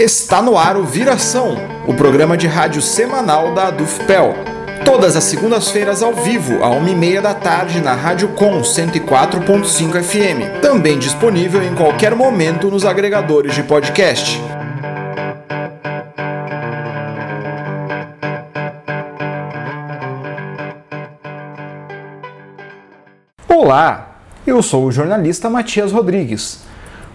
Está no ar o Viração, o programa de rádio semanal da Adufpel. Todas as segundas-feiras ao vivo, à 1h30 da tarde, na Rádio Com 104.5 FM. Também disponível em qualquer momento nos agregadores de podcast. Olá, eu sou o jornalista Matias Rodrigues.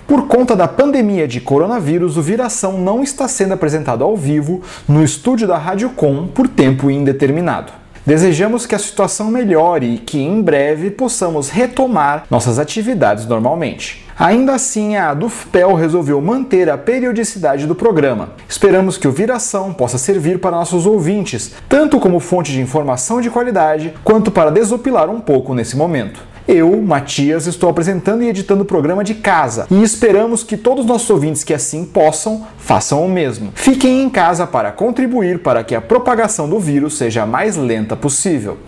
Por conta da pandemia de coronavírus, o Viração não está sendo apresentado ao vivo no estúdio da Rádio Com por tempo indeterminado. Desejamos que a situação melhore e que em breve possamos retomar nossas atividades normalmente. Ainda assim, a Adufpel resolveu manter a periodicidade do programa. Esperamos que o Viração possa servir para nossos ouvintes, tanto como fonte de informação de qualidade, quanto para desopilar um pouco nesse momento. Eu, Matias, estou apresentando e editando o programa de casa e esperamos que todos os nossos ouvintes que assim possam façam o mesmo. Fiquem em casa para contribuir para que a propagação do vírus seja a mais lenta possível.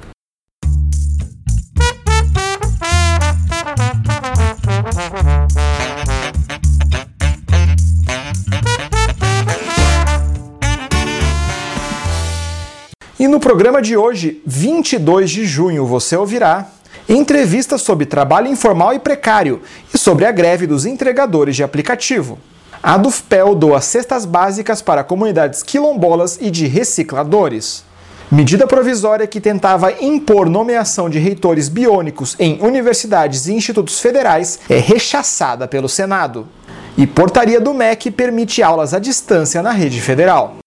E no programa de hoje, 22 de junho, você ouvirá entrevistas sobre trabalho informal e precário e sobre a greve dos entregadores de aplicativo. A Dufpel doa cestas básicas para comunidades quilombolas e de recicladores. Medida provisória que tentava impor nomeação de reitores biônicos em universidades e institutos federais é rechaçada pelo Senado. E portaria do MEC permite aulas à distância na rede federal.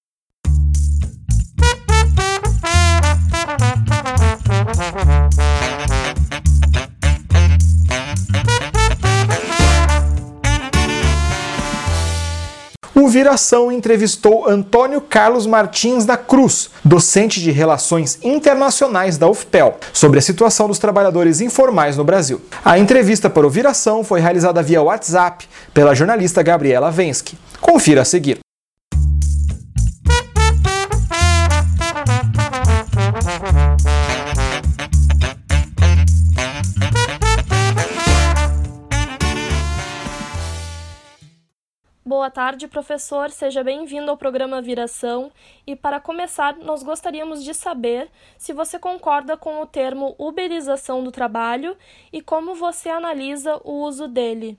O Viração entrevistou Antônio Carlos Martins da Cruz, docente de Relações Internacionais da UFPEL, sobre a situação dos trabalhadores informais no Brasil. A entrevista para o Viração foi realizada via WhatsApp pela jornalista Gabriela Vensky. Confira a seguir. Boa tarde, professor. Seja bem-vindo ao programa Viração. E para começar, nós gostaríamos de saber se você concorda com o termo uberização do trabalho e como você analisa o uso dele.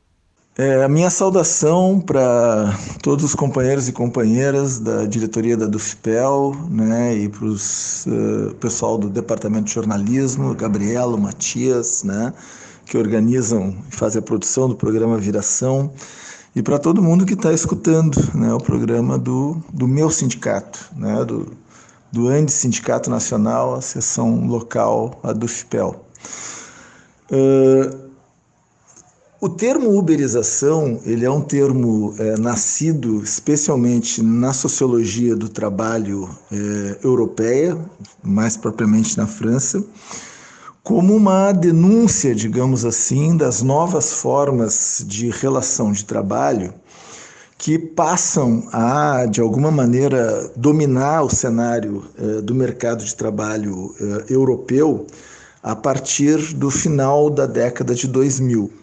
É, a minha saudação para todos os companheiros e companheiras da diretoria da Dufpel, né, e para o uh, pessoal do departamento de jornalismo, Gabriela, Matias, né, que organizam e fazem a produção do programa Viração e para todo mundo que está escutando né, o programa do, do meu sindicato, né, do, do ANDE Sindicato Nacional, a seção local, a do FIPEL. Uh, o termo uberização ele é um termo é, nascido especialmente na sociologia do trabalho é, europeia, mais propriamente na França, como uma denúncia, digamos assim, das novas formas de relação de trabalho que passam a, de alguma maneira, dominar o cenário eh, do mercado de trabalho eh, europeu a partir do final da década de 2000.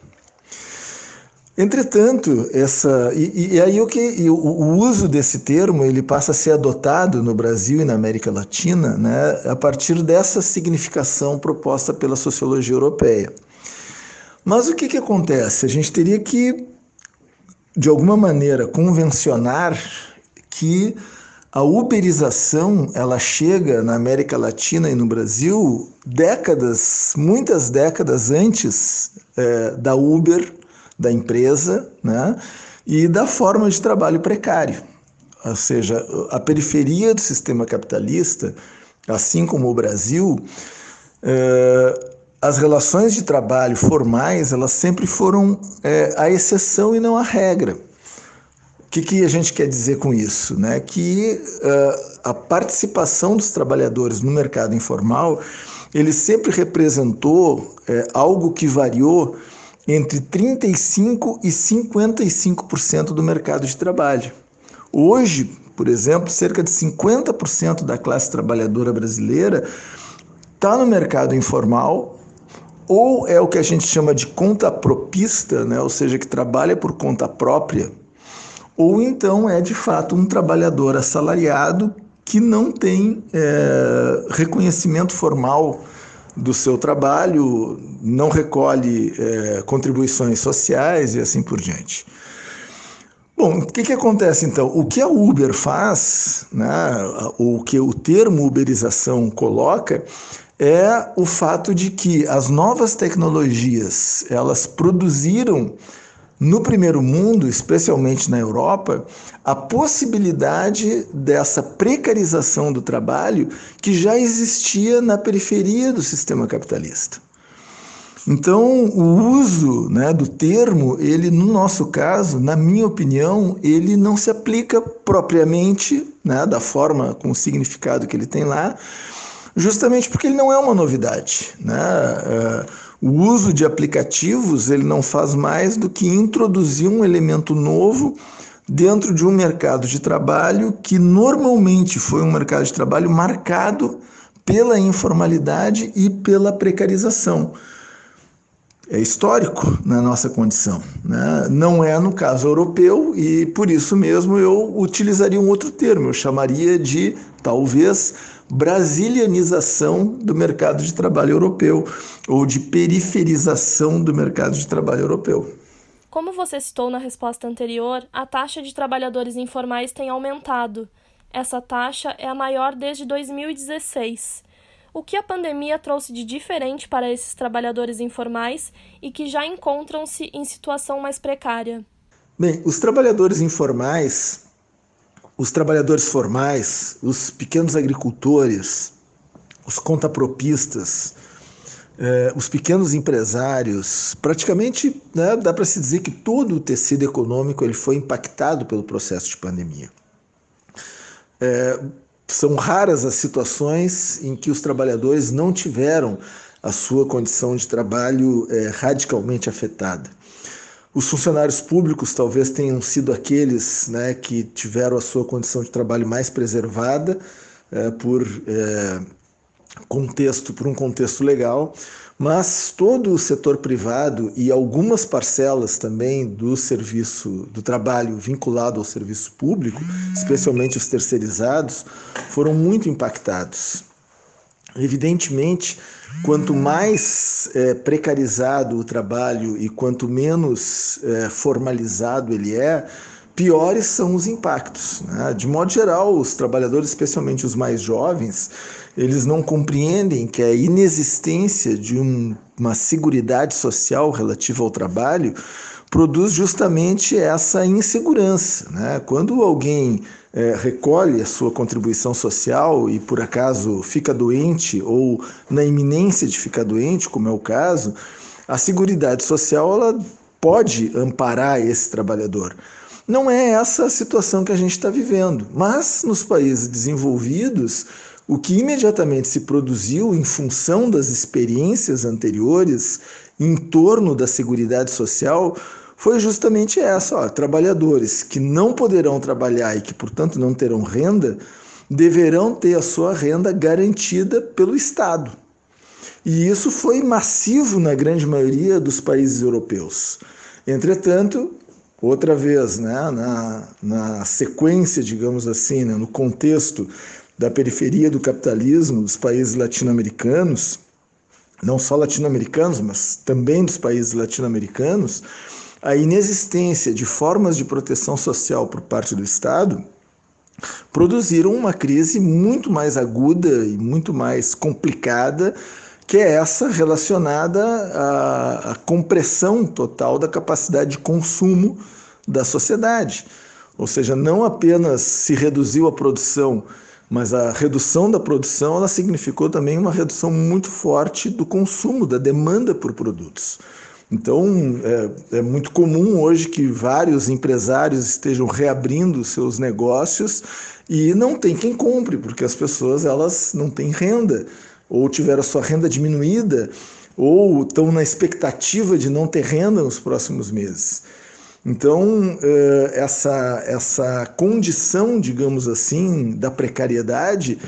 Entretanto, essa e, e aí o que e o, o, uso desse termo ele passa a ser adotado no Brasil e na América Latina, né, a partir dessa significação proposta pela sociologia europeia. Mas o que que acontece? A gente teria que de alguma maneira convencionar que a uberização ela chega na América Latina e no Brasil décadas, muitas décadas antes é, da Uber da empresa né, e da forma de trabalho precário. Ou seja, a periferia do sistema capitalista, assim como o Brasil, eh, as relações de trabalho formais elas sempre foram eh, a exceção e não a regra. O que, que a gente quer dizer com isso? Né? Que uh, a participação dos trabalhadores no mercado informal ele sempre representou é, algo que variou entre 35% e 55% do mercado de trabalho. Hoje, por exemplo, cerca de 50% da classe trabalhadora brasileira está no mercado informal ou é o que a gente chama de conta propista, né? ou seja, que trabalha por conta própria, ou então é de fato um trabalhador assalariado que não tem é, reconhecimento formal do seu trabalho, não recolhe é, contribuições sociais e assim por diante. Bom, o que, que acontece então? O que a Uber faz, né, o que o termo uberização coloca, é o fato de que as novas tecnologias elas produziram no primeiro mundo, especialmente na Europa, a possibilidade dessa precarização do trabalho que já existia na periferia do sistema capitalista. Então, o uso né, do termo, ele, no nosso caso, na minha opinião, ele não se aplica propriamente né, da forma, com o significado que ele tem lá, justamente porque ele não é uma novidade. Né? É, o uso de aplicativos ele não faz mais do que introduzir um elemento novo dentro de um mercado de trabalho que normalmente foi um mercado de trabalho marcado pela informalidade e pela precarização. É histórico na nossa condição. Né? Não é no caso europeu, e por isso mesmo eu utilizaria um outro termo, eu chamaria de, talvez, brasilianização do mercado de trabalho europeu ou de periferização do mercado de trabalho europeu. Como você citou na resposta anterior, a taxa de trabalhadores informais tem aumentado. Essa taxa é a maior desde 2016. O que a pandemia trouxe de diferente para esses trabalhadores informais e que já encontram-se em situação mais precária? Bem, os trabalhadores informais os trabalhadores formais, os pequenos agricultores, os contapropistas, eh, os pequenos empresários, praticamente né, dá para se dizer que todo o tecido econômico ele foi impactado pelo processo de pandemia. É, são raras as situações em que os trabalhadores não tiveram a sua condição de trabalho é, radicalmente afetada. Os funcionários públicos talvez tenham sido aqueles né, que tiveram a sua condição de trabalho mais preservada é, por é, contexto, por um contexto legal, mas todo o setor privado e algumas parcelas também do serviço do trabalho vinculado ao serviço público, especialmente os terceirizados, foram muito impactados. Evidentemente, quanto mais é, precarizado o trabalho e quanto menos é, formalizado ele é, piores são os impactos. Né? De modo geral, os trabalhadores, especialmente os mais jovens, eles não compreendem que a inexistência de um, uma seguridade social relativa ao trabalho produz justamente essa insegurança. Né? Quando alguém é, recolhe a sua contribuição social e por acaso fica doente ou na iminência de ficar doente, como é o caso, a Seguridade Social ela pode amparar esse trabalhador. Não é essa a situação que a gente está vivendo, mas nos países desenvolvidos, o que imediatamente se produziu em função das experiências anteriores em torno da Seguridade Social foi justamente essa: ó, trabalhadores que não poderão trabalhar e que, portanto, não terão renda, deverão ter a sua renda garantida pelo Estado. E isso foi massivo na grande maioria dos países europeus. Entretanto, outra vez, né, na, na sequência, digamos assim, né, no contexto da periferia do capitalismo dos países latino-americanos, não só latino-americanos, mas também dos países latino-americanos, a inexistência de formas de proteção social por parte do Estado produziram uma crise muito mais aguda e muito mais complicada, que é essa relacionada à, à compressão total da capacidade de consumo da sociedade. Ou seja, não apenas se reduziu a produção, mas a redução da produção ela significou também uma redução muito forte do consumo, da demanda por produtos. Então, é, é, muito comum hoje que vários empresários estejam reabrindo seus negócios e não tem quem compre, porque as pessoas elas não têm renda. Ou tiveram a sua renda diminuída, ou estão na expectativa de não ter renda nos próximos meses. Então, eh, essa, essa condição, digamos assim, da precariedade,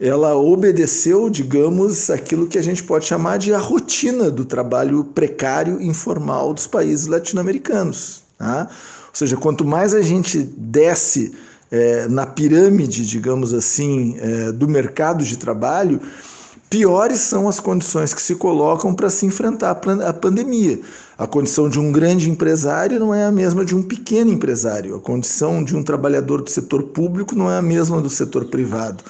ela obedeceu, digamos, aquilo que a gente pode chamar de a rotina do trabalho precário informal dos países latino-americanos. Tá? Ou seja, quanto mais a gente desce é, na pirâmide, digamos assim, é, do mercado de trabalho, piores são as condições que se colocam para se enfrentar a pandemia. A condição de um grande empresário não é a mesma de um pequeno empresário. A condição de um trabalhador do setor público não é a mesma do setor privado.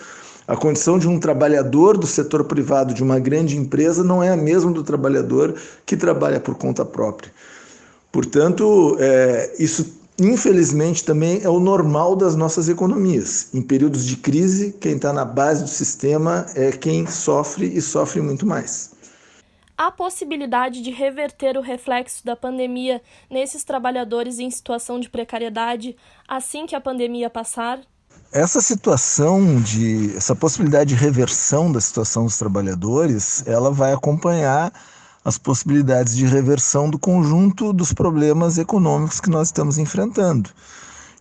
A condição de um trabalhador do setor privado de uma grande empresa não é a mesma do trabalhador que trabalha por conta própria. Portanto, é, isso infelizmente também é o normal das nossas economias. Em períodos de crise, quem está na base do sistema é quem sofre e sofre muito mais. Há possibilidade de reverter o reflexo da pandemia nesses trabalhadores em situação de precariedade assim que a pandemia passar? Essa situação de essa possibilidade de reversão da situação dos trabalhadores, ela vai acompanhar as possibilidades de reversão do conjunto dos problemas econômicos que nós estamos enfrentando.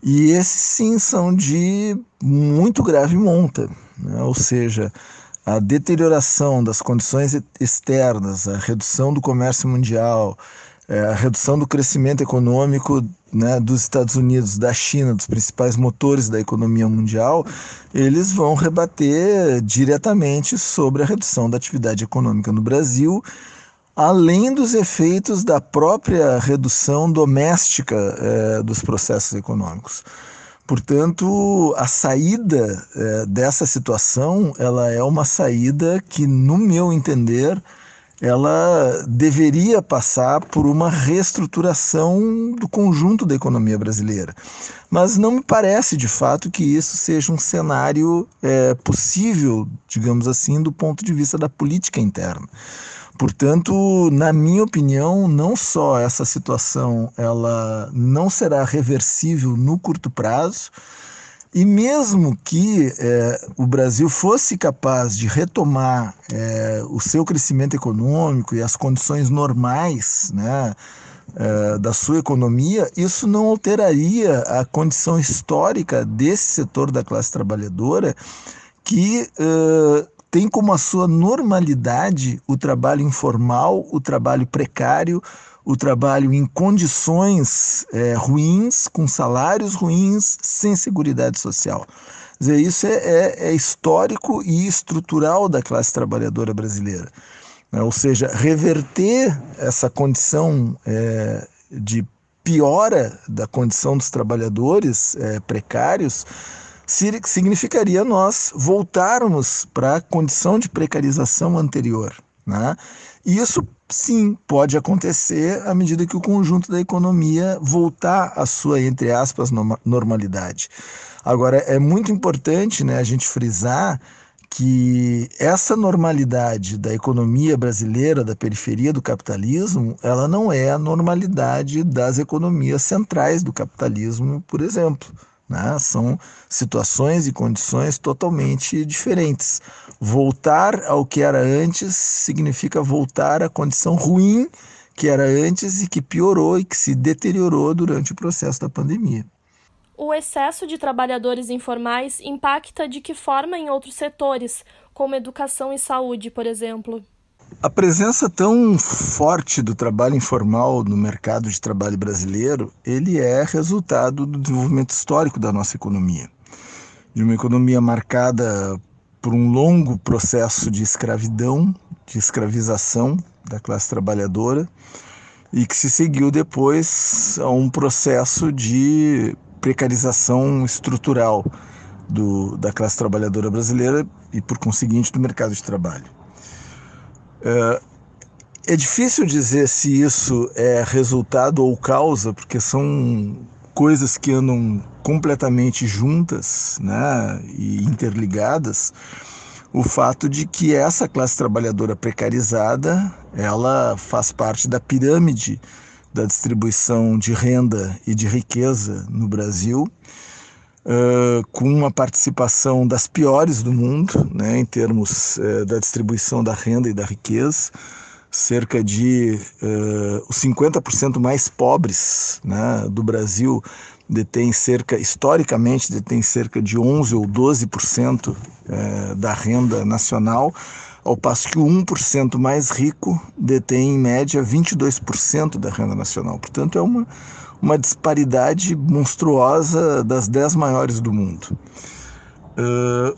E esses sim são de muito grave monta, né? ou seja, a deterioração das condições externas, a redução do comércio mundial, é, a redução do crescimento econômico né, dos Estados Unidos, da China, dos principais motores da economia mundial, eles vão rebater diretamente sobre a redução da atividade econômica no Brasil além dos efeitos da própria redução doméstica é, dos processos econômicos. Portanto, a saída é, dessa situação, ela é uma saída que, no meu entender, ela deveria passar por uma reestruturação do conjunto da economia brasileira. Mas não me parece, de fato, que isso seja um cenário é, possível, digamos assim, do ponto de vista da política interna. Portanto, na minha opinião, não só essa situação ela não será reversível no curto prazo, e mesmo que é, o Brasil fosse capaz de retomar é, o seu crescimento econômico e as condições normais né, é, da sua economia, isso não alteraria a condição histórica desse setor da classe trabalhadora que tem como a sua normalidade o trabalho informal, o trabalho precário, o trabalho em condições é, ruins, com salários ruins, sem segurança social. Quer dizer, isso é, é, é, histórico e estrutural da classe trabalhadora brasileira. Né? Ou seja, reverter essa condição é, de piora da condição dos trabalhadores é, precários significaria nós voltarmos para a condição de precarização anterior. Né? Isso, sim, pode acontecer à medida que o conjunto da economia voltar à sua, entre aspas, normalidade. Agora, é muito importante né, a gente frisar que essa normalidade da economia brasileira, da periferia do capitalismo, ela não é a normalidade das economias centrais do capitalismo, por exemplo. Né? São situações e condições totalmente diferentes. Voltar ao que era antes significa voltar à condição ruim que era antes e que piorou e que se deteriorou durante o processo da pandemia. O excesso de trabalhadores informais impacta de que forma em outros setores, como educação e saúde, por exemplo? A presença tão forte do trabalho informal no mercado de trabalho brasileiro, ele é resultado do desenvolvimento histórico da nossa economia. De uma economia marcada por um longo processo de escravidão, de escravização da classe trabalhadora, e que se seguiu depois a um processo de precarização estrutural do, da classe trabalhadora brasileira e, por conseguinte, do mercado de trabalho. É, é difícil dizer se isso é resultado ou causa, porque são coisas que andam completamente juntas né, e interligadas. O fato de que essa classe trabalhadora precarizada ela faz parte da pirâmide da distribuição de renda e de riqueza no Brasil uh, com uma participação das piores do mundo, né, em termos uh, da distribuição da renda e da riqueza. Cerca de uh, os 50% mais pobres né, do Brasil detém cerca, historicamente, detém cerca de 11 ou 12% da renda nacional, ao passo que o 1% mais rico detém, em média, 22% da renda nacional. Portanto, é uma, uma disparidade monstruosa das dez maiores do mundo. Uh,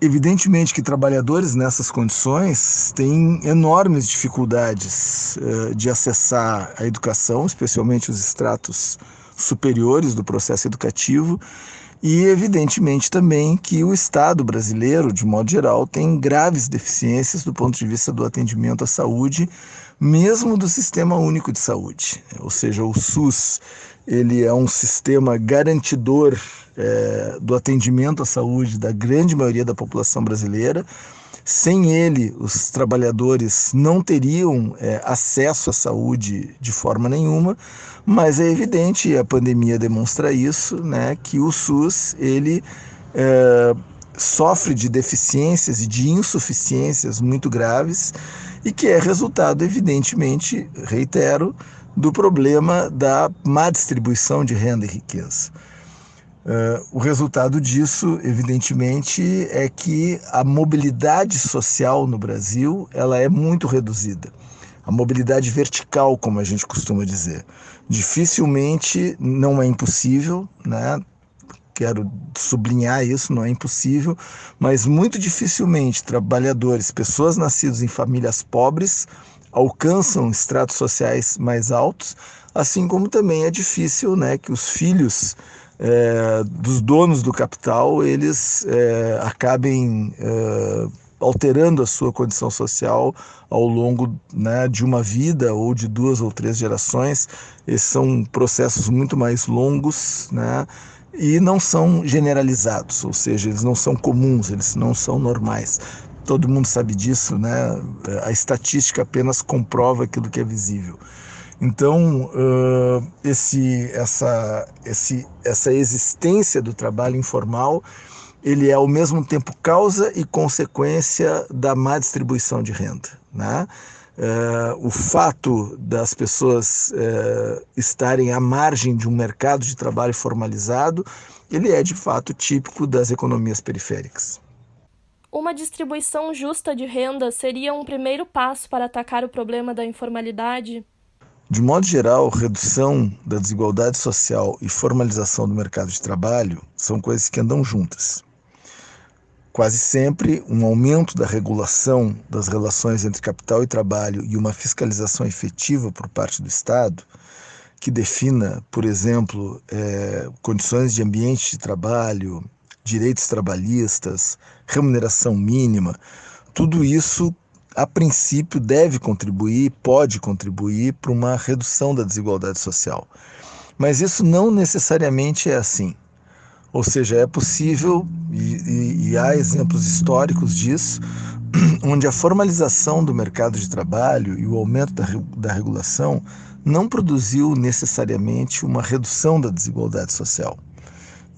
evidentemente que trabalhadores nessas condições têm enormes dificuldades uh, de acessar a educação, especialmente os estratos superiores do processo educativo, e evidentemente também que o Estado brasileiro, de modo geral, tem graves deficiências do ponto de vista do atendimento à saúde mesmo do Sistema Único de Saúde. Ou seja, o SUS ele é um sistema garantidor é, do atendimento à saúde da grande maioria da população brasileira. Sem ele, os trabalhadores não teriam é, acesso à saúde de forma nenhuma, mas é evidente, e a pandemia demonstra isso, né, que o SUS ele é, sofre de deficiências e de insuficiências muito graves e que é resultado, evidentemente, reitero, do problema da má distribuição de renda e riqueza. Uh, o resultado disso, evidentemente, é que a mobilidade social no Brasil ela é muito reduzida. A mobilidade vertical, como a gente costuma dizer. Dificilmente, não é impossível, né? Quero sublinhar isso, não é impossível, mas muito dificilmente trabalhadores, pessoas nascidas em famílias pobres, alcançam estratos sociais mais altos, assim como também é difícil né, que os filhos é, dos donos do capital eles é, acabem é, alterando a sua condição social ao longo né, de uma vida ou de duas ou três gerações. Esses são processos muito mais longos, né? E não são generalizados, ou seja, eles não são comuns, eles não são normais. Todo mundo sabe disso, né? A estatística apenas comprova aquilo que é visível. Então, uh, esse, essa, esse, essa existência do trabalho informal, ele é ao mesmo tempo causa e consequência da má distribuição de renda, né? Uh, o fato das pessoas uh, estarem à margem de um mercado de trabalho formalizado, ele é de fato típico das economias periféricas. Uma distribuição justa de renda seria um primeiro passo para atacar o problema da informalidade? De modo geral, redução da desigualdade social e formalização do mercado de trabalho são coisas que andam juntas. Quase sempre, um aumento da regulação das relações entre capital e trabalho e uma fiscalização efetiva por parte do Estado, que defina, por exemplo, é, condições de ambiente de trabalho, direitos trabalhistas, remuneração mínima, tudo isso, a princípio, deve contribuir, pode contribuir para uma redução da desigualdade social. Mas isso não necessariamente é assim. Ou seja, é possível, e, e, e há exemplos históricos disso, onde a formalização do mercado de trabalho e o aumento da, da regulação não produziu necessariamente uma redução da desigualdade social.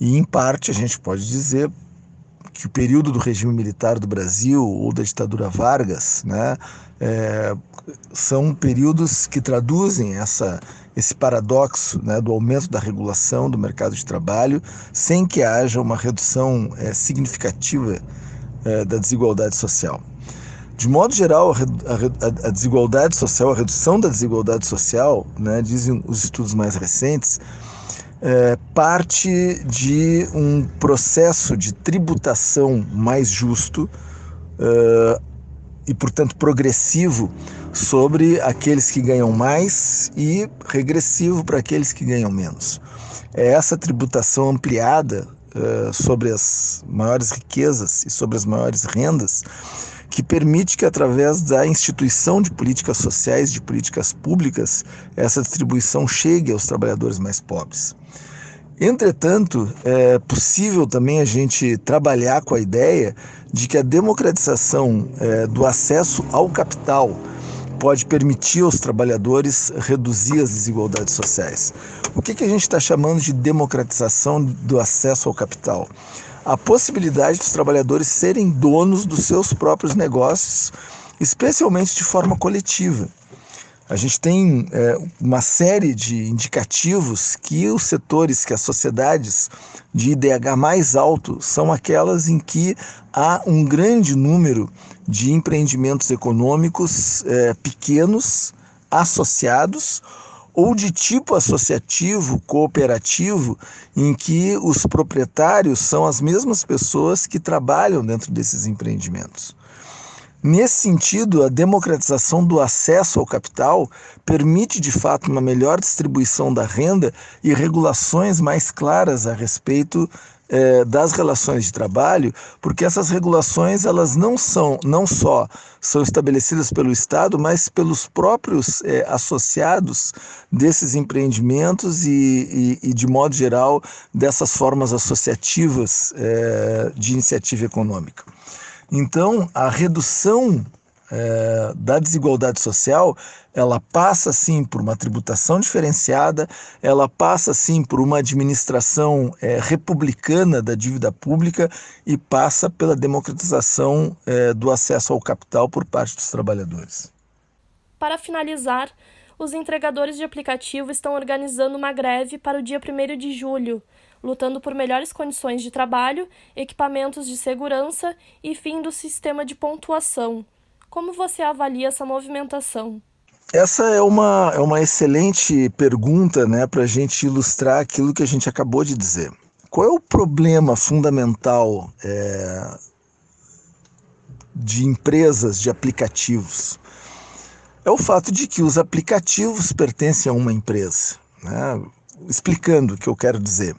E, em parte, a gente pode dizer que o período do regime militar do Brasil ou da ditadura Vargas né, é, são períodos que traduzem essa, esse paradoxo né, do aumento da regulação do mercado de trabalho sem que haja uma redução é, significativa é, da desigualdade social. De modo geral, a, desigualdade social, a redução da desigualdade social, né, dizem os estudos mais recentes, é, parte de um processo de tributação mais justo é, e, portanto, progressivo sobre aqueles que ganham mais e regressivo para aqueles que ganham menos. É essa tributação ampliada uh, sobre as maiores riquezas e sobre as maiores rendas que permite que, através da instituição de políticas sociais, de políticas públicas, essa distribuição chegue aos trabalhadores mais pobres. Entretanto, é possível também a gente trabalhar com a ideia de que a democratização é, do acesso ao capital pode permitir aos trabalhadores reduzir as desigualdades sociais. O que, que a gente está chamando de democratização do acesso ao capital? A possibilidade dos trabalhadores serem donos dos seus próprios negócios, especialmente de forma coletiva. A gente tem é, uma série de indicativos que os setores, que as sociedades de IDH mais alto são aquelas em que há um grande número de empreendimentos econômicos é, pequenos, associados ou de tipo associativo, cooperativo, em que os proprietários são as mesmas pessoas que trabalham dentro desses empreendimentos. Nesse sentido, a democratização do acesso ao capital permite de fato uma melhor distribuição da renda e regulações mais claras a respeito eh, das relações de trabalho, porque essas regulações elas não são não só são estabelecidas pelo Estado, mas pelos próprios eh, associados desses empreendimentos e, e, e, de modo geral dessas formas associativas eh, de iniciativa econômica. Então, a redução é, da desigualdade social, ela passa sim por uma tributação diferenciada, ela passa sim por uma administração é, republicana da dívida pública e passa pela democratização é, do acesso ao capital por parte dos trabalhadores. Para finalizar, os entregadores de aplicativo estão organizando uma greve para o dia 1 de julho lutando por melhores condições de trabalho, equipamentos de segurança e fim do sistema de pontuação. Como você avalia essa movimentação? Essa é uma, é uma excelente pergunta né, para a gente ilustrar aquilo que a gente acabou de dizer. Qual é o problema fundamental é, de empresas de aplicativos? É o fato de que os aplicativos pertencem a uma empresa. Né? Explicando o que eu quero dizer.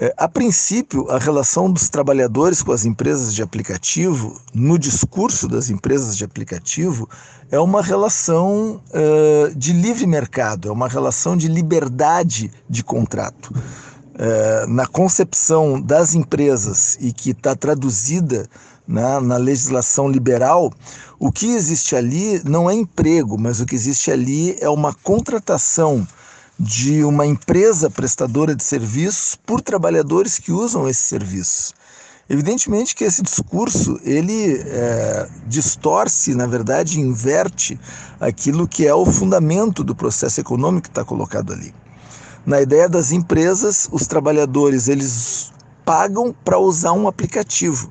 É, a princípio, a relação dos trabalhadores com as empresas de aplicativo, no discurso das empresas de aplicativo, é uma relação uh, de livre mercado, é uma relação de liberdade de contrato. Uh, na concepção das empresas e que está traduzida na, na legislação liberal, o que existe ali não é emprego, mas o que existe ali é uma contratação de uma empresa prestadora de serviços por trabalhadores que usam esse serviço. Evidentemente que esse discurso ele é, distorce, na verdade, inverte aquilo que é o fundamento do processo econômico que está colocado ali. Na ideia das empresas, os trabalhadores eles pagam para usar um aplicativo,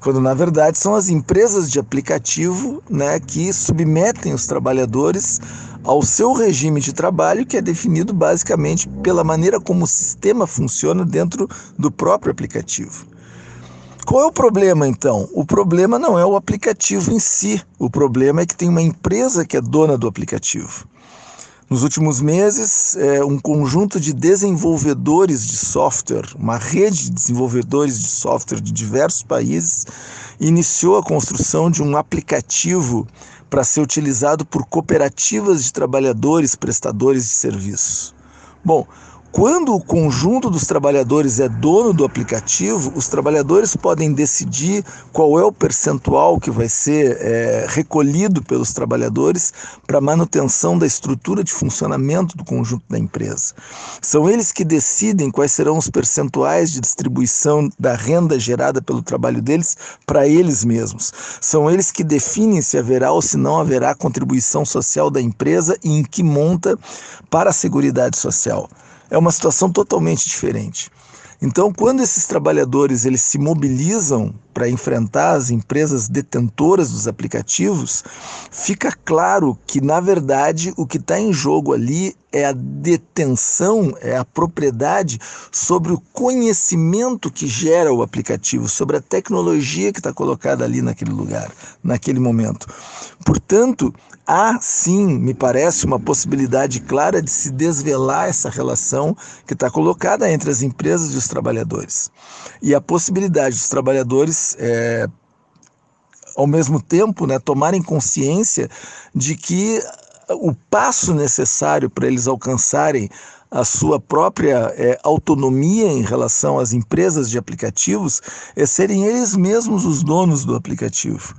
quando na verdade são as empresas de aplicativo né, que submetem os trabalhadores ao seu regime de trabalho, que é definido basicamente pela maneira como o sistema funciona dentro do próprio aplicativo. Qual é o problema então? O problema não é o aplicativo em si, o problema é que tem uma empresa que é dona do aplicativo. Nos últimos meses, é, um conjunto de desenvolvedores de software, uma rede de desenvolvedores de software de diversos países, iniciou a construção de um aplicativo para ser utilizado por cooperativas de trabalhadores prestadores de serviços. Bom, quando o conjunto dos trabalhadores é dono do aplicativo, os trabalhadores podem decidir qual é o percentual que vai ser é, recolhido pelos trabalhadores para manutenção da estrutura de funcionamento do conjunto da empresa. São eles que decidem quais serão os percentuais de distribuição da renda gerada pelo trabalho deles para eles mesmos. São eles que definem se haverá ou se não haverá contribuição social da empresa e em que monta para a Seguridade Social é uma situação totalmente diferente. Então, quando esses trabalhadores eles se mobilizam para enfrentar as empresas detentoras dos aplicativos, fica claro que, na verdade, o que está em jogo ali é a detenção, é a propriedade sobre o conhecimento que gera o aplicativo, sobre a tecnologia que está colocada ali naquele lugar, naquele momento. Portanto, há sim, me parece, uma possibilidade clara de se desvelar essa relação que está colocada entre as empresas e os trabalhadores. E a possibilidade dos trabalhadores, é, ao mesmo tempo, né, tomarem consciência de que o passo necessário para eles alcançarem a sua própria é, autonomia em relação às empresas de aplicativos é serem eles mesmos os donos do aplicativo.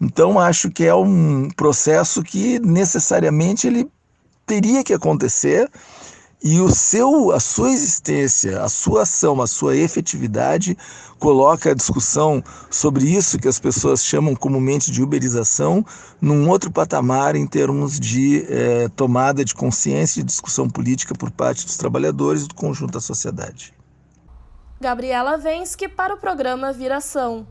Então acho que é um processo que necessariamente ele teria que acontecer e o seu, a sua existência, a sua ação, a sua efetividade coloca a discussão sobre isso que as pessoas chamam comumente de uberização num outro patamar em termos de eh, tomada de consciência e discussão política por parte dos trabalhadores e do conjunto da sociedade. Gabriela Vensky para o programa Viração.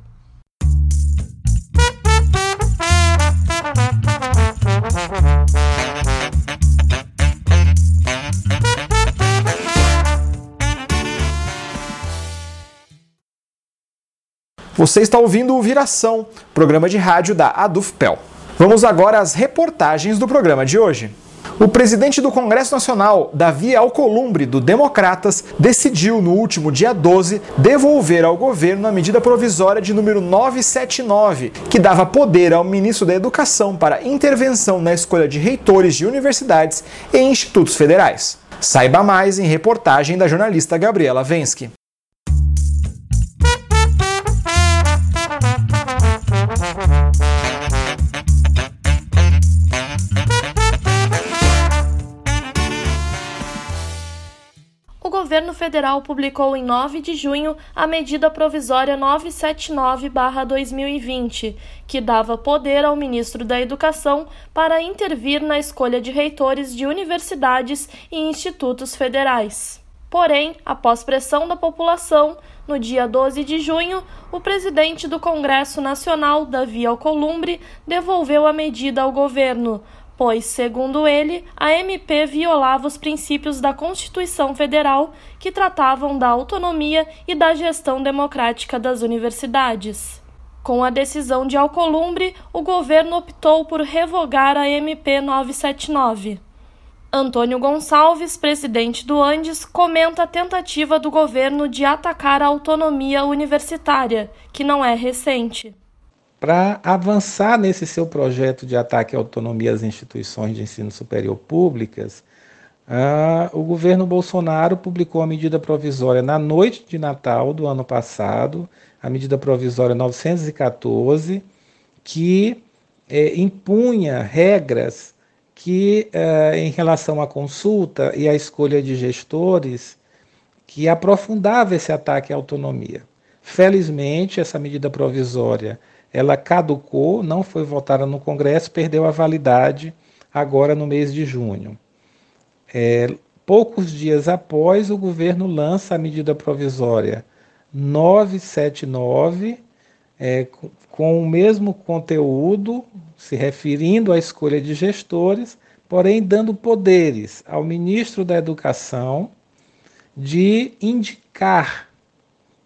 Você está ouvindo o Viração, programa de rádio da Adufpel. Vamos agora às reportagens do programa de hoje. O presidente do Congresso Nacional, Davi Alcolumbre, do Democratas, decidiu no último dia 12 devolver ao governo a medida provisória de número 979, que dava poder ao ministro da Educação para intervenção na escolha de reitores de universidades e institutos federais. Saiba mais em reportagem da jornalista Gabriela Vensky. Governo federal publicou em 9 de junho a medida provisória 979-2020, que dava poder ao ministro da Educação para intervir na escolha de reitores de universidades e institutos federais. Porém, após pressão da população, no dia 12 de junho, o presidente do Congresso Nacional, Davi Alcolumbre, devolveu a medida ao governo, pois, segundo ele, a MP violava os princípios da Constituição Federal que tratavam da autonomia e da gestão democrática das universidades. Com a decisão de Alcolumbre, o governo optou por revogar a MP 979. Antônio Gonçalves, presidente do Andes, comenta a tentativa do governo de atacar a autonomia universitária, que não é recente para avançar nesse seu projeto de ataque à autonomia às instituições de ensino superior públicas, uh, o governo Bolsonaro publicou a medida provisória na noite de Natal do ano passado, a medida provisória 914, que eh, impunha regras que, uh, em relação à consulta e à escolha de gestores, que aprofundava esse ataque à autonomia. Felizmente, essa medida provisória ela caducou, não foi votada no Congresso, perdeu a validade agora no mês de junho. É, poucos dias após, o governo lança a medida provisória 979, é, com o mesmo conteúdo, se referindo à escolha de gestores, porém dando poderes ao ministro da Educação de indicar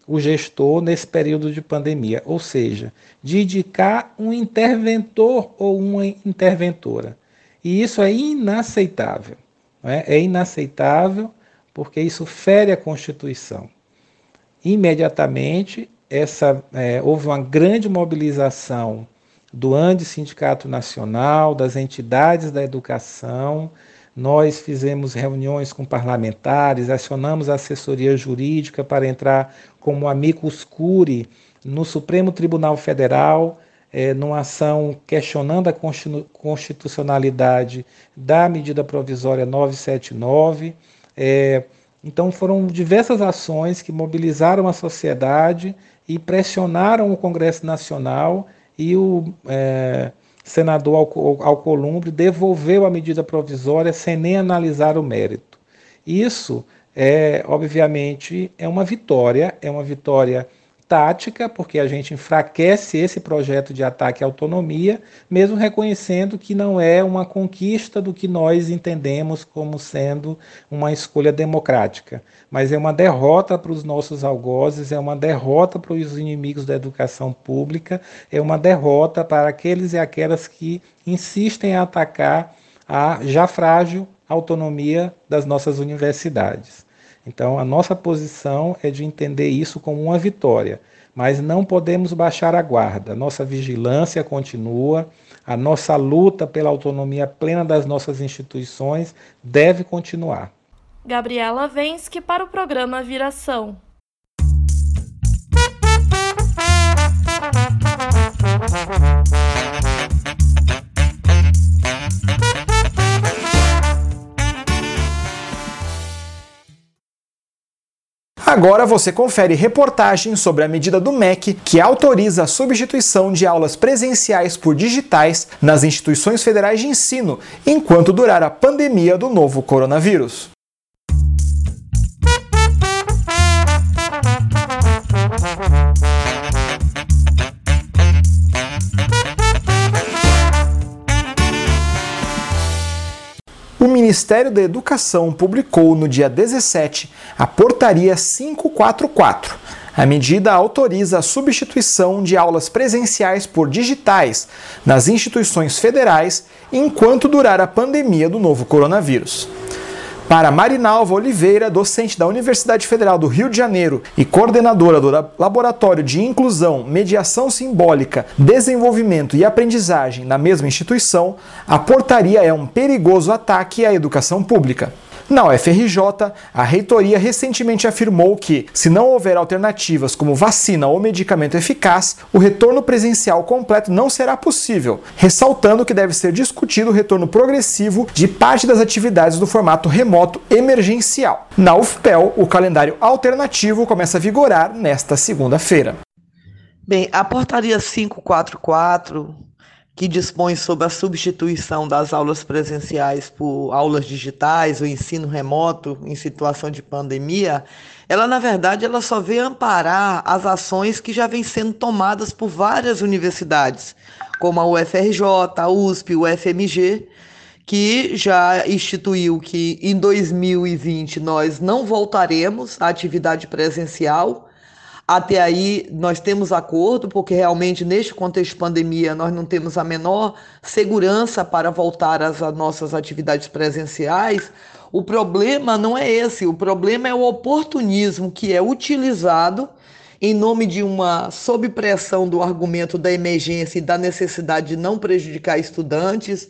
o gestor nesse período de pandemia, ou seja, de indicar um interventor ou uma interventora. E isso é inaceitável. É? é inaceitável porque isso fere a Constituição. Imediatamente, essa, é, houve uma grande mobilização do ANDE Sindicato Nacional, das entidades da educação, nós fizemos reuniões com parlamentares, acionamos a assessoria jurídica para entrar como amicus curi no Supremo Tribunal Federal, é, numa ação questionando a constitucionalidade da medida provisória 979. É, então, foram diversas ações que mobilizaram a sociedade e pressionaram o Congresso Nacional e o. É, senador Alcolumbre devolveu a medida provisória sem nem analisar o mérito. Isso é, obviamente, é uma vitória, é uma vitória tática, porque a gente enfraquece esse projeto de ataque à autonomia, mesmo reconhecendo que não é uma conquista do que nós entendemos como sendo uma escolha democrática, mas é uma derrota para os nossos algozes, é uma derrota para os inimigos da educação pública, é uma derrota para aqueles e aquelas que insistem em atacar a já frágil autonomia das nossas universidades. Então, a nossa posição é de entender isso como uma vitória, mas não podemos baixar a guarda. Nossa vigilância continua, a nossa luta pela autonomia plena das nossas instituições deve continuar. Gabriela Vensky para o programa Viração. Agora você confere reportagem sobre a medida do MEC que autoriza a substituição de aulas presenciais por digitais nas instituições federais de ensino enquanto durar a pandemia do novo coronavírus. O Ministério da Educação publicou no dia 17 a Portaria 544. A medida autoriza a substituição de aulas presenciais por digitais nas instituições federais enquanto durar a pandemia do novo coronavírus. Para Marinalva Oliveira, docente da Universidade Federal do Rio de Janeiro e coordenadora do Laboratório de Inclusão, Mediação Simbólica, Desenvolvimento e Aprendizagem na mesma instituição, a portaria é um perigoso ataque à educação pública. Na UFRJ, a reitoria recentemente afirmou que, se não houver alternativas como vacina ou medicamento eficaz, o retorno presencial completo não será possível, ressaltando que deve ser discutido o retorno progressivo de parte das atividades do formato remoto emergencial. Na UFPEL, o calendário alternativo começa a vigorar nesta segunda-feira. Bem, a portaria 544 que dispõe sobre a substituição das aulas presenciais por aulas digitais, o ensino remoto em situação de pandemia, ela na verdade ela só vê amparar as ações que já vêm sendo tomadas por várias universidades, como a UFRJ, a USP, o FMG, que já instituiu que em 2020 nós não voltaremos à atividade presencial até aí nós temos acordo, porque realmente neste contexto de pandemia nós não temos a menor segurança para voltar às nossas atividades presenciais. O problema não é esse, o problema é o oportunismo que é utilizado em nome de uma sob pressão do argumento da emergência e da necessidade de não prejudicar estudantes,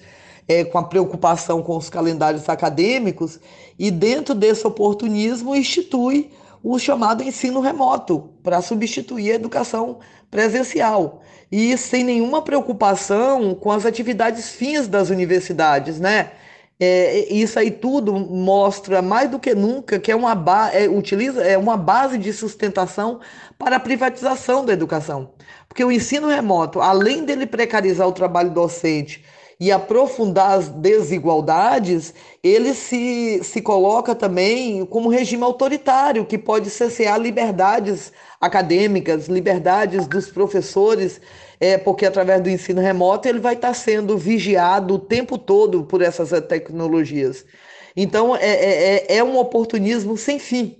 é, com a preocupação com os calendários acadêmicos, e dentro desse oportunismo institui o chamado ensino remoto para substituir a educação presencial e sem nenhuma preocupação com as atividades fins das universidades, né? É, isso aí tudo mostra mais do que nunca que é uma, é, utiliza, é uma base de sustentação para a privatização da educação. Porque o ensino remoto, além dele precarizar o trabalho docente e aprofundar as desigualdades, ele se, se coloca também como regime autoritário, que pode cessear liberdades acadêmicas, liberdades dos professores, é, porque através do ensino remoto ele vai estar sendo vigiado o tempo todo por essas tecnologias. Então, é, é, é, é um oportunismo sem fim.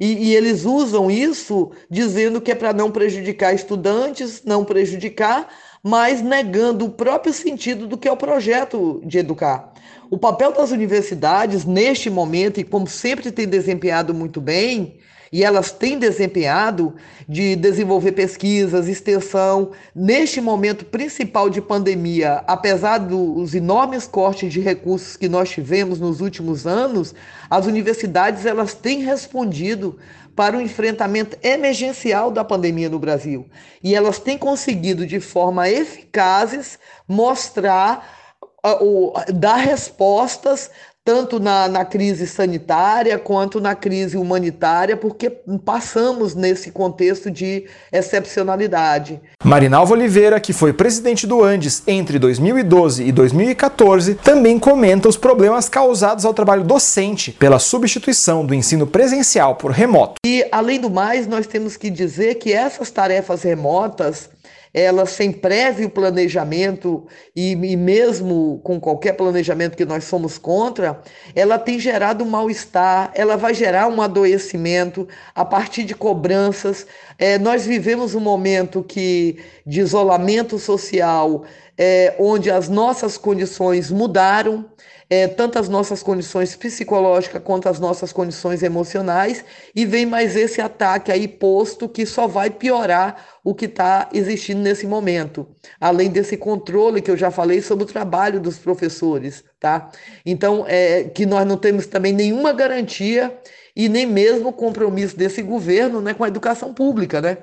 E, e, eles usam isso dizendo que é para não prejudicar estudantes, não prejudicar mas negando o próprio sentido do que é o projeto de educar. O papel das universidades neste momento, e como sempre tem desempenhado muito bem, e elas têm desempenhado de desenvolver pesquisas, extensão. Neste momento principal de pandemia, apesar dos enormes cortes de recursos que nós tivemos nos últimos anos, as universidades elas têm respondido para o enfrentamento emergencial da pandemia no Brasil. E elas têm conseguido, de forma eficazes, mostrar, uh, dar respostas tanto na, na crise sanitária quanto na crise humanitária, porque passamos nesse contexto de excepcionalidade. Marinalva Oliveira, que foi presidente do Andes entre 2012 e 2014, também comenta os problemas causados ao trabalho docente pela substituição do ensino presencial por remoto. E, além do mais, nós temos que dizer que essas tarefas remotas ela sem prévio planejamento e, e, mesmo com qualquer planejamento que nós somos contra, ela tem gerado mal-estar, ela vai gerar um adoecimento a partir de cobranças. É, nós vivemos um momento que de isolamento social, é, onde as nossas condições mudaram é, tanto as nossas condições psicológicas quanto as nossas condições emocionais, e vem mais esse ataque aí posto que só vai piorar o que está existindo nesse momento, além desse controle que eu já falei sobre o trabalho dos professores, tá? Então, é, que nós não temos também nenhuma garantia e nem mesmo compromisso desse governo né, com a educação pública, né?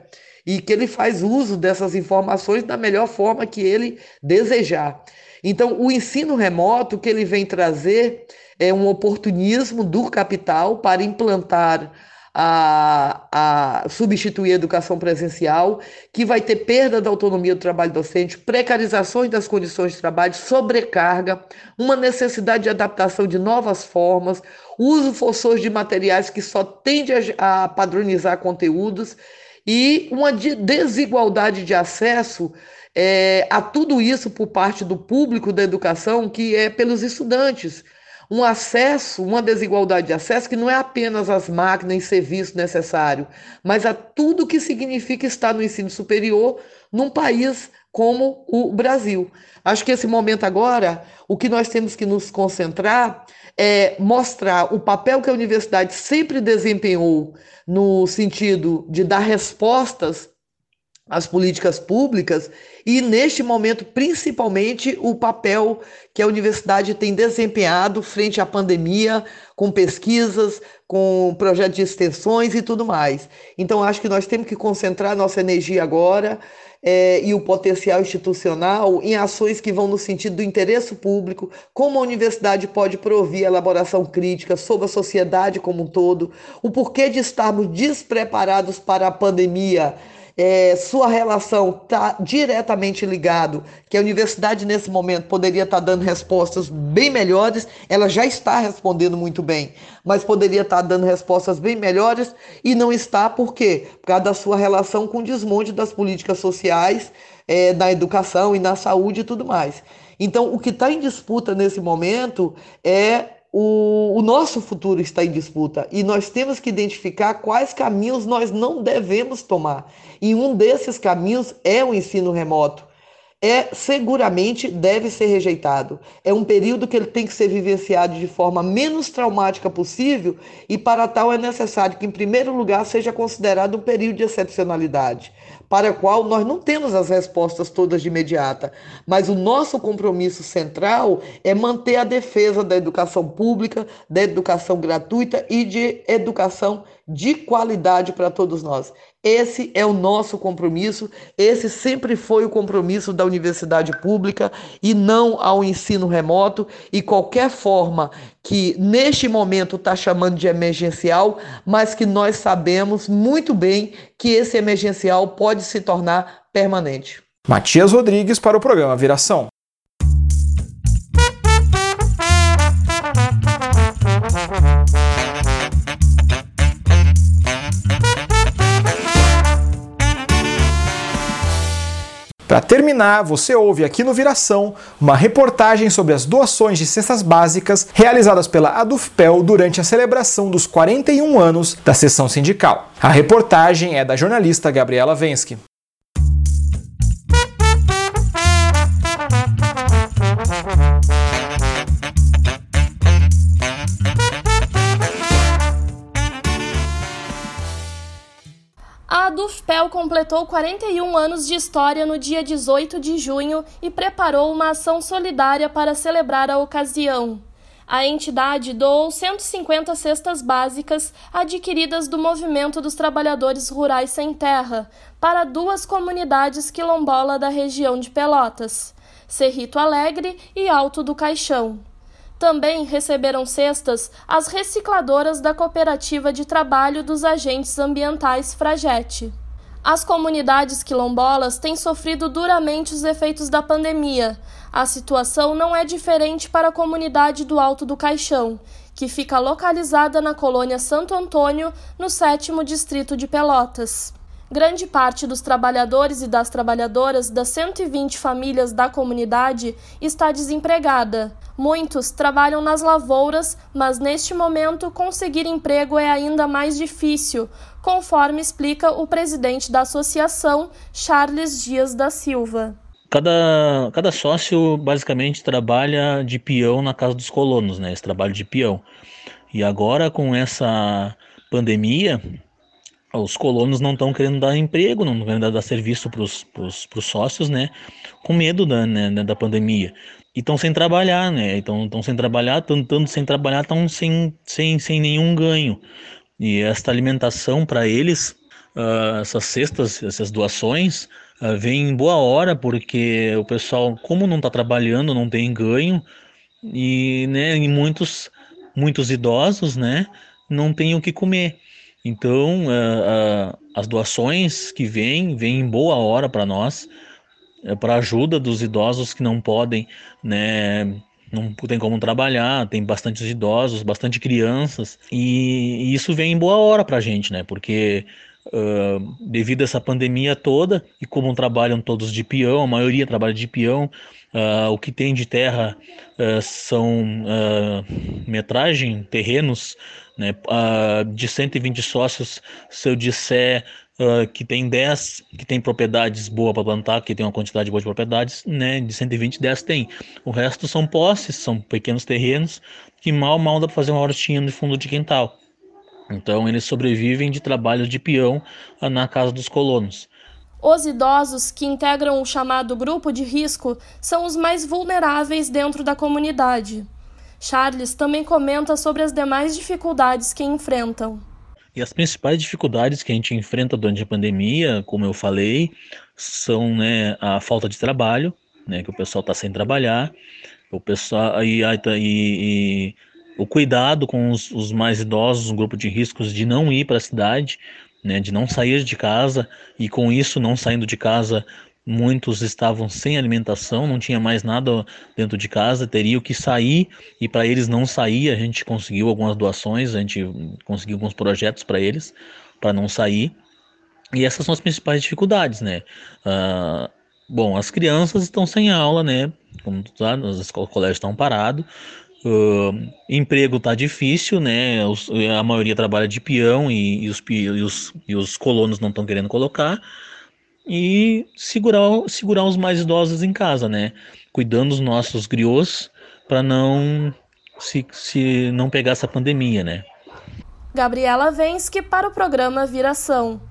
E que ele faz uso dessas informações da melhor forma que ele desejar. Então, o ensino remoto que ele vem trazer é um oportunismo do capital para implantar a, a substituir a educação presencial, que vai ter perda da autonomia do trabalho docente, precarizações das condições de trabalho, sobrecarga, uma necessidade de adaptação de novas formas, uso forçoso de materiais que só tende a, a padronizar conteúdos e uma desigualdade de acesso é, a tudo isso por parte do público da educação, que é pelos estudantes um acesso, uma desigualdade de acesso que não é apenas às máquinas e serviços necessários, mas a tudo que significa estar no ensino superior num país como o Brasil. Acho que esse momento agora, o que nós temos que nos concentrar é mostrar o papel que a universidade sempre desempenhou no sentido de dar respostas as políticas públicas e, neste momento, principalmente, o papel que a universidade tem desempenhado frente à pandemia, com pesquisas, com projetos de extensões e tudo mais. Então, acho que nós temos que concentrar nossa energia agora é, e o potencial institucional em ações que vão no sentido do interesse público, como a universidade pode prover elaboração crítica sobre a sociedade como um todo, o porquê de estarmos despreparados para a pandemia é, sua relação está diretamente ligado, que a universidade nesse momento poderia estar tá dando respostas bem melhores, ela já está respondendo muito bem, mas poderia estar tá dando respostas bem melhores e não está por quê? Por causa da sua relação com o desmonte das políticas sociais, é, na educação e na saúde e tudo mais. Então, o que está em disputa nesse momento é o, o, nosso futuro está em disputa e nós temos que identificar quais caminhos nós não devemos tomar. E um desses caminhos é o ensino remoto. É seguramente deve ser rejeitado. É um período que ele tem que ser vivenciado de forma menos traumática possível e para tal é necessário que em primeiro lugar seja considerado um período de excepcionalidade para a qual nós não temos as respostas todas de imediata, mas o nosso compromisso central é manter a defesa da educação pública, da educação gratuita e de educação de qualidade para todos nós. Esse é o nosso compromisso, esse sempre foi o compromisso da universidade pública e não ao ensino remoto e qualquer forma que neste momento está chamando de emergencial, mas que nós sabemos muito bem que esse emergencial pode se tornar permanente. Matias Rodrigues para o programa Viração. Para terminar, você ouve aqui no Viração uma reportagem sobre as doações de cestas básicas realizadas pela Adufpel durante a celebração dos 41 anos da sessão sindical. A reportagem é da jornalista Gabriela Vensky. Completou 41 anos de história no dia 18 de junho e preparou uma ação solidária para celebrar a ocasião. A entidade doou 150 cestas básicas adquiridas do Movimento dos Trabalhadores Rurais Sem Terra para duas comunidades quilombola da região de Pelotas, Cerrito Alegre e Alto do Caixão. Também receberam cestas as recicladoras da Cooperativa de Trabalho dos Agentes Ambientais Fragete. As comunidades quilombolas têm sofrido duramente os efeitos da pandemia. A situação não é diferente para a comunidade do Alto do Caixão, que fica localizada na colônia Santo Antônio, no sétimo distrito de Pelotas. Grande parte dos trabalhadores e das trabalhadoras das 120 famílias da comunidade está desempregada. Muitos trabalham nas lavouras, mas neste momento conseguir emprego é ainda mais difícil, conforme explica o presidente da associação, Charles Dias da Silva. Cada, cada sócio basicamente trabalha de peão na casa dos colonos, né? Esse trabalho de peão. E agora com essa pandemia, os colonos não estão querendo dar emprego, não estão querendo dar serviço para os sócios, né? Com medo da, né, da pandemia. E estão sem trabalhar, né? Estão sem trabalhar, estão sem trabalhar, estão sem, sem, sem nenhum ganho. E esta alimentação para eles, uh, essas cestas, essas doações, uh, vem em boa hora, porque o pessoal, como não está trabalhando, não tem ganho, e, né, e muitos, muitos idosos, né, não têm o que comer. Então, uh, as doações que vêm, vêm em boa hora para nós, uh, para ajuda dos idosos que não podem, né, não tem como trabalhar, tem bastante idosos, bastante crianças, e, e isso vem em boa hora para a gente, né, porque Uh, devido a essa pandemia toda, e como trabalham todos de peão, a maioria trabalha de peão, uh, o que tem de terra uh, são metragem, terrenos, né, de 120 sócios, se eu disser que tem 10 que tem propriedades boas para plantar, que tem uma quantidade boa de propriedades, né, de 120, 10 tem. O resto são posses, são pequenos terrenos, que mal, mal dá para fazer uma hortinha no fundo de quintal. Então eles sobrevivem de trabalho de peão ah, na casa dos colonos. Os idosos que integram o chamado grupo de risco são os mais vulneráveis dentro da comunidade. Charles também comenta sobre as demais dificuldades que enfrentam. E as principais dificuldades que a gente enfrenta durante a pandemia, como eu falei, são né, a falta de trabalho, né, que o pessoal está sem trabalhar, o pessoal e, e, e o cuidado com os, os mais idosos, um grupo de riscos de não ir para a cidade, né, de não sair de casa e com isso não saindo de casa muitos estavam sem alimentação, não tinha mais nada dentro de casa, teriam que sair e para eles não sair, a gente conseguiu algumas doações, a gente conseguiu alguns projetos para eles para não sair. E essas são as principais dificuldades, né? Uh, bom, as crianças estão sem aula, né? Como tu sabe, os colégios estão parados. Uh, emprego tá difícil, né? Os, a maioria trabalha de peão e, e, os, e, os, e os colonos não estão querendo colocar. E segurar, segurar os mais idosos em casa, né? Cuidando dos nossos griots para não se, se não pegar essa pandemia, né? Gabriela Vensky para o programa Viração.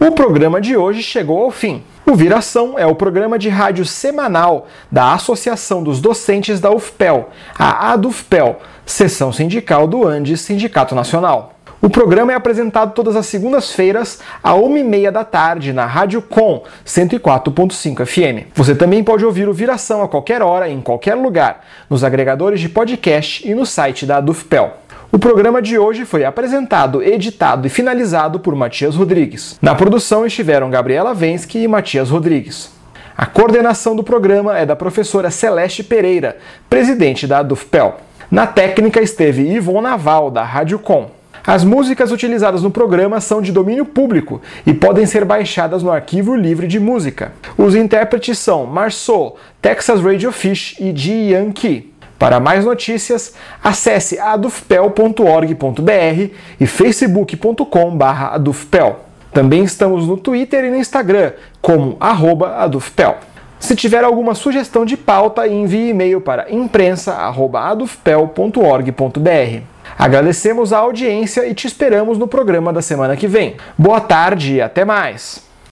O programa de hoje chegou ao fim. O Viração é o programa de rádio semanal da Associação dos Docentes da UFPEL, a ADUFPEL, seção sindical do Andes Sindicato Nacional. O programa é apresentado todas as segundas-feiras, à 1h30 da tarde, na Rádio Com 104.5 FM. Você também pode ouvir o Viração a qualquer hora, em qualquer lugar, nos agregadores de podcast e no site da ADUFPEL. O programa de hoje foi apresentado, editado e finalizado por Matias Rodrigues. Na produção estiveram Gabriela Vensky e Matias Rodrigues. A coordenação do programa é da professora Celeste Pereira, presidente da Dufpel. Na técnica esteve Ivon Naval, da Rádio Com. As músicas utilizadas no programa são de domínio público e podem ser baixadas no arquivo livre de música. Os intérpretes são Marceau, Texas Radio Fish e Ji Yankee. Para mais notícias, acesse adufpel.org.br e facebook.com/adufpel. Também estamos no Twitter e no Instagram como @adufpel. Se tiver alguma sugestão de pauta, envie e-mail para imprensa@adufpel.org.br. Agradecemos a audiência e te esperamos no programa da semana que vem. Boa tarde e até mais.